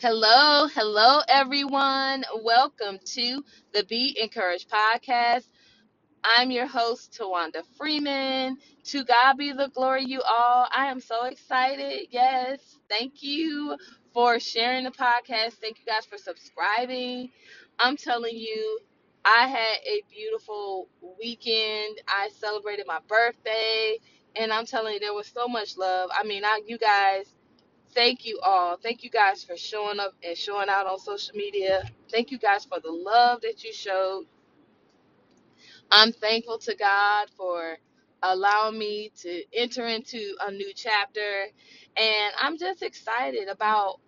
Hello, hello, everyone. Welcome to the Be Encouraged podcast. I'm your host, Tawanda Freeman. To God be the glory, you all. I am so excited. Yes, thank you for sharing the podcast. Thank you guys for subscribing. I'm telling you, I had a beautiful weekend. I celebrated my birthday, and I'm telling you, there was so much love. I mean, I, you guys. Thank you all. Thank you guys for showing up and showing out on social media. Thank you guys for the love that you showed. I'm thankful to God for allowing me to enter into a new chapter. And I'm just excited about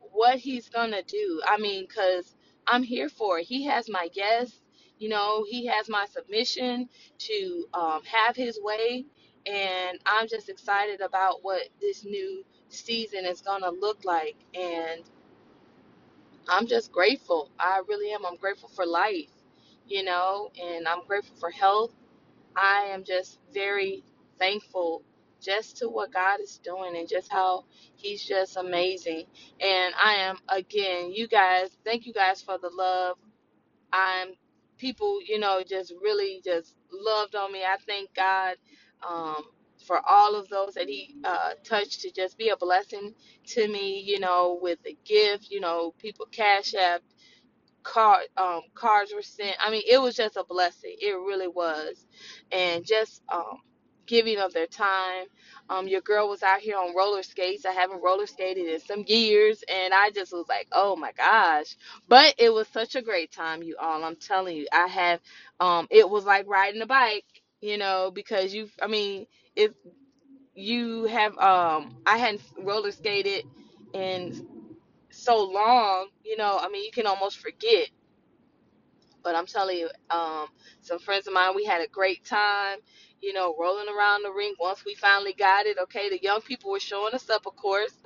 what He's to do. I mean, because I'm here for it. He has my yes. You know, He has my submission to um, have His way. And I'm just excited about what this new season is going to look like. And I'm just grateful. I really am. I'm grateful for life, you know, and I'm grateful for health. I am just very thankful just to what God is doing and just how He's just amazing. And I am, again, you guys, thank you guys for the love. I'm, people, you know, just really just loved on me. I thank God um, for all of those that He uh, touched to just be a blessing to me, you know, with a gift, you know, people cash app card um cards were sent. I mean, it was just a blessing. It really was. And just um giving of their time. Um your girl was out here on roller skates. I haven't roller skated in some years and I just was like, "Oh my gosh." But it was such a great time, you all. I'm telling you. I have um it was like riding a bike, you know, because you I mean, if you have um I hadn't roller skated in so long, you know, I mean, you can almost forget but I'm telling you, um, some friends of mine, we had a great time, you know, rolling around the ring. Once we finally got it, okay, the young people were showing us up, of course.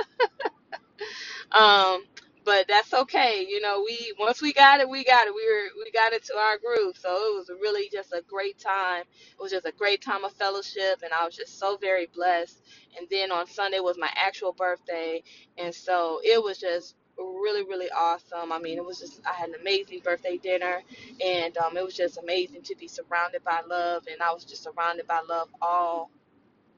Um, but that's okay. You know, we once we got it, we got it. We were we got it to our groove. So it was really just a great time. It was just a great time of fellowship, and I was just so very blessed. And then on Sunday was my actual birthday, and so it was just really really awesome. I mean, it was just I had an amazing birthday dinner, and um, it was just amazing to be surrounded by love, and I was just surrounded by love all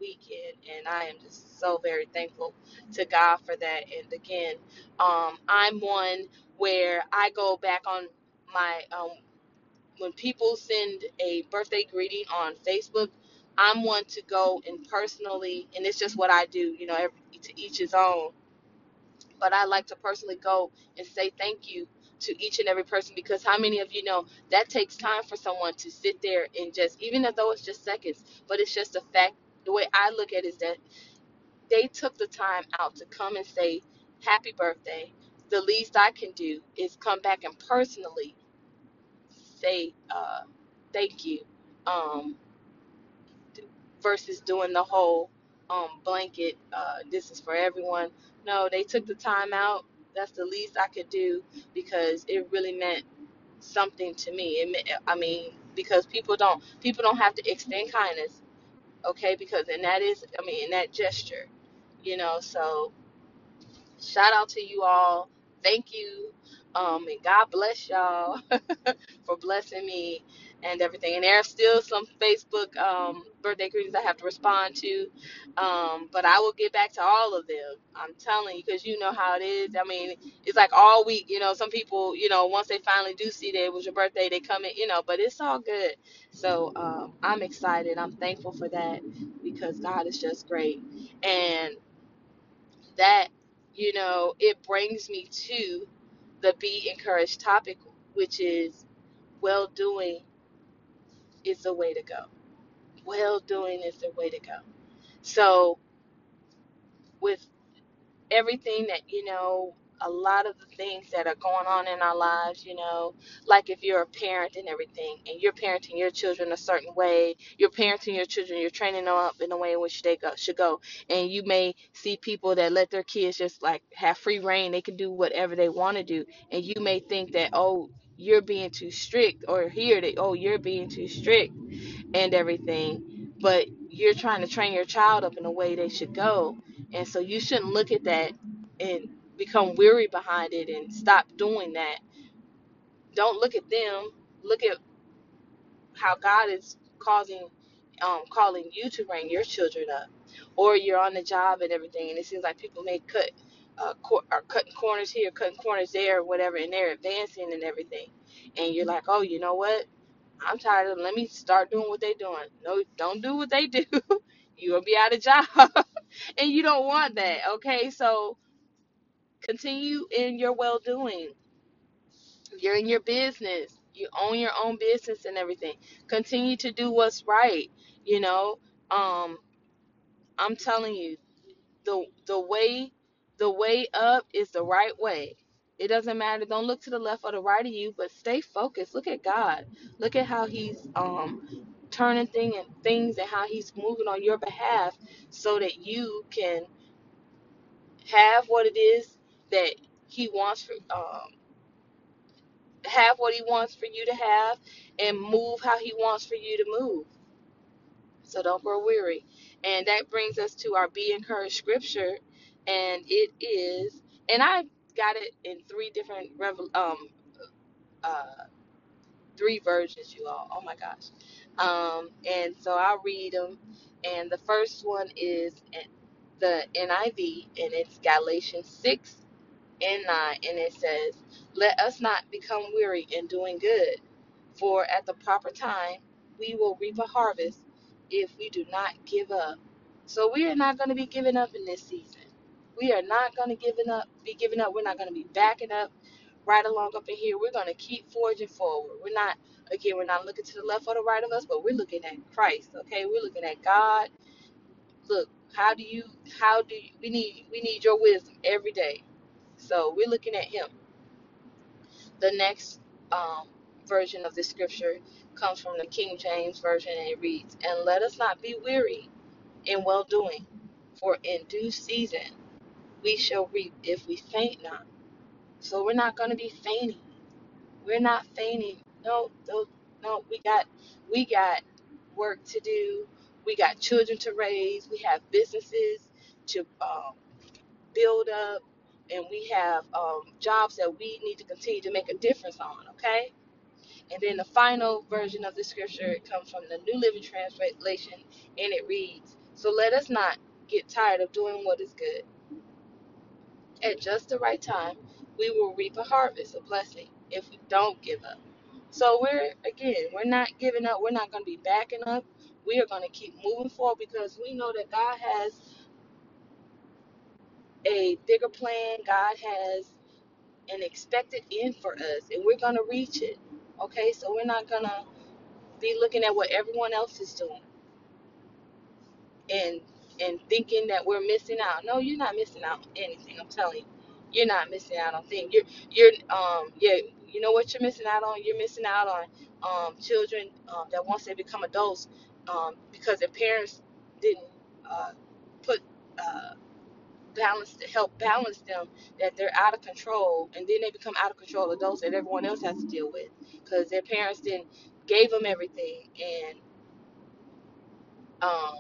weekend and I am just so very thankful to God for that. And again, um, I'm one where I go back on my um, when people send a birthday greeting on Facebook, I'm one to go and personally, and it's just what I do, you know, every, to each his own. But I like to personally go and say thank you to each and every person because how many of you know that takes time for someone to sit there and just, even though it's just seconds, but it's just a fact. The way I look at it is that they took the time out to come and say happy birthday. The least I can do is come back and personally say uh, thank you, um, versus doing the whole um, blanket. Uh, this is for everyone. No, they took the time out. That's the least I could do because it really meant something to me. It meant, I mean, because people don't people don't have to extend kindness, okay? Because and that is, I mean, in that gesture, you know. So shout out to you all. Thank you. Um, and God bless y'all for blessing me and everything. And there are still some Facebook um, birthday greetings I have to respond to, um, but I will get back to all of them. I'm telling you, because you know how it is. I mean, it's like all week. You know, some people, you know, once they finally do see that it was your birthday, they come in. You know, but it's all good. So um, I'm excited. I'm thankful for that because God is just great. And that, you know, it brings me to the be encouraged topic, which is well doing is the way to go. Well doing is the way to go. So, with everything that you know a lot of the things that are going on in our lives you know like if you're a parent and everything and you're parenting your children a certain way you're parenting your children you're training them up in the way in which they go, should go. And you may see people that let their kids just like have free rein they can do whatever they want to do. And you may think that oh you're being too strict or hear that oh you're being too strict and everything. But you're trying to train your child up in a way they should go. And so you shouldn't look at that and become weary behind it and stop doing that, don't look at them. Look at how God is causing, um, calling you to bring your children up, or you're on the job and everything, and it seems like people may cut, uh, cor- are cutting corners here, cutting corners there, or whatever, and they're advancing and everything, and you're like, oh, you know what? I'm tired of them. Let me start doing what they're doing. No, don't do what they do. You'll be out of job, and you don't want that. Okay, so continue in your well doing you're in your business. You own your own business and everything. Continue to do what's right. You know, um, I'm telling you, the the way the way up is the right way. It doesn't matter. Don't look to the left or the right of you, but stay focused. Look at God. Look at how He's um turning thing and things and how He's moving on your behalf, so that you can have what it is that He wants for um have what he wants for you to have and move how he wants for you to move. So don't grow weary. And that brings us to our be encouraged scripture. And it is, and I got it in three different revel, um, uh, three versions, you all. Oh my gosh. Um, and so I'll read them. And the first one is the NIV, and it's Galatians 6 and 9. And it says, Let us not become weary in doing good For at the proper time, we will reap a harvest if we do not give up. So we are not going to be giving up in this season. We are not going to giving up, be giving up. We're not going to be backing up right along up in here. We're going to keep forging forward. We're not, again, we're not looking to the left or the right of us, but we're looking at Christ. Okay, we're looking at God. Look, how do you, how do you, we need, we need your wisdom every day. So we're looking at Him. The next um, version of the scripture comes from the King James Version and it reads, And let us not be weary in well doing, for in due season we shall reap if we faint not. So we're not going to be fainting. We're not fainting. No, no, no. We got, we got work to do. We got children to raise. We have businesses to um, build up, and we have um, jobs that we need to continue to make a difference on. Okay And then the final version of the scripture it comes from the New Living Translation, and it reads, So let us not get tired of doing what is good. At just the right time, we will reap a harvest, a blessing, if we don't give up. So we're, again, we're not giving up. We're not going to be backing up. We are going to keep moving forward because we know that God has a bigger plan. God has an expected end for us, and we're going to reach it. Okay, so we're not going to be looking at what everyone else is doing and and thinking that we're missing out. No, you're not missing out on anything. I'm telling you, you're not missing out on things. You're you're um yeah. You know what you're missing out on? You're missing out on um children um, that once they become adults um because their parents didn't uh, put uh, balance to help balance them that they're out of control and then they become out of control adults that everyone else has to deal with because their parents didn't gave them everything and um,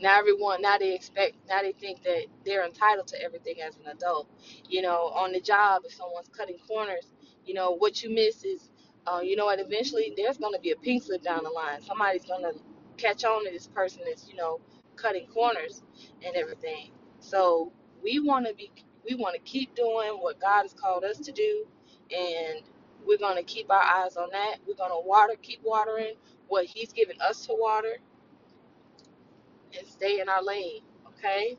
now everyone, now they expect, now they think that they're entitled to everything as an adult. You know, on the job, if someone's cutting corners, you know, what you miss is, uh, you know what, eventually there's going to be a pink slip down the line. Somebody's going to catch on to this person that's, you know, cutting corners and everything. So we want to be, we want to keep doing what God has called us to do. And we're going to keep our eyes on that. We're going to water, keep watering what He's given us to water and stay in our lane. Okay?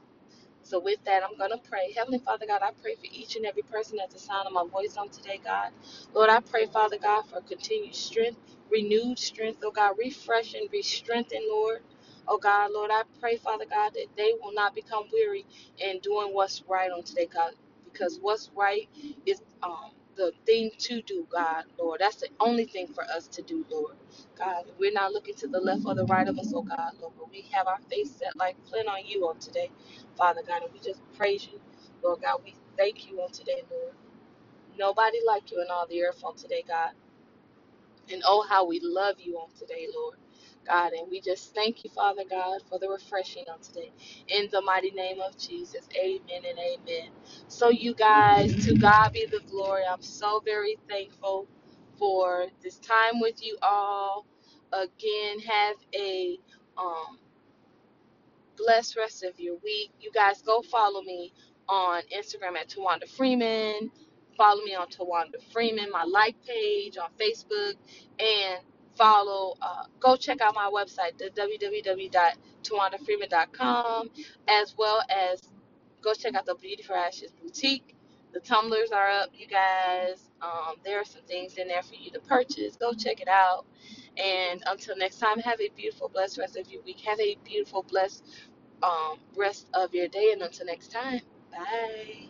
So with that, I'm going to pray. Heavenly Father God, I pray for each and every person at the sound of my voice on today, God. Lord, I pray, Father God, for continued strength, renewed strength, oh God, refresh and re-strengthen, Lord. Oh God, Lord, I pray, Father God, that they will not become weary in doing what's right on today, God, because what's right is um the thing to do, God, Lord. That's the only thing for us to do, Lord. God, we're not looking to the left or the right of us, oh God, Lord, but we have our face set like flint on you on today. Father God, and we just praise you. Lord God, we thank you on today, Lord. Nobody like you in all the earth on today, God. And oh, how we love you on today, Lord. God. And we just thank you, Father God, for the refreshing on today. In the mighty name of Jesus. Amen and amen. So, you guys, to God be the glory. I'm so very thankful for this time with you all. Again, have a um blessed rest of your week. You guys go follow me on Instagram at Tawanda Freeman. Follow me on Tawanda Freeman, my like page on Facebook, and follow. Uh, go check out my website, the www.tawandafreeman.com, as well as go check out the Beauty for Ashes boutique. The tumblers are up, you guys. Um, there are some things in there for you to purchase. Go check it out. And until next time, have a beautiful, blessed rest of your week. Have a beautiful, blessed um, rest of your day. And until next time, bye.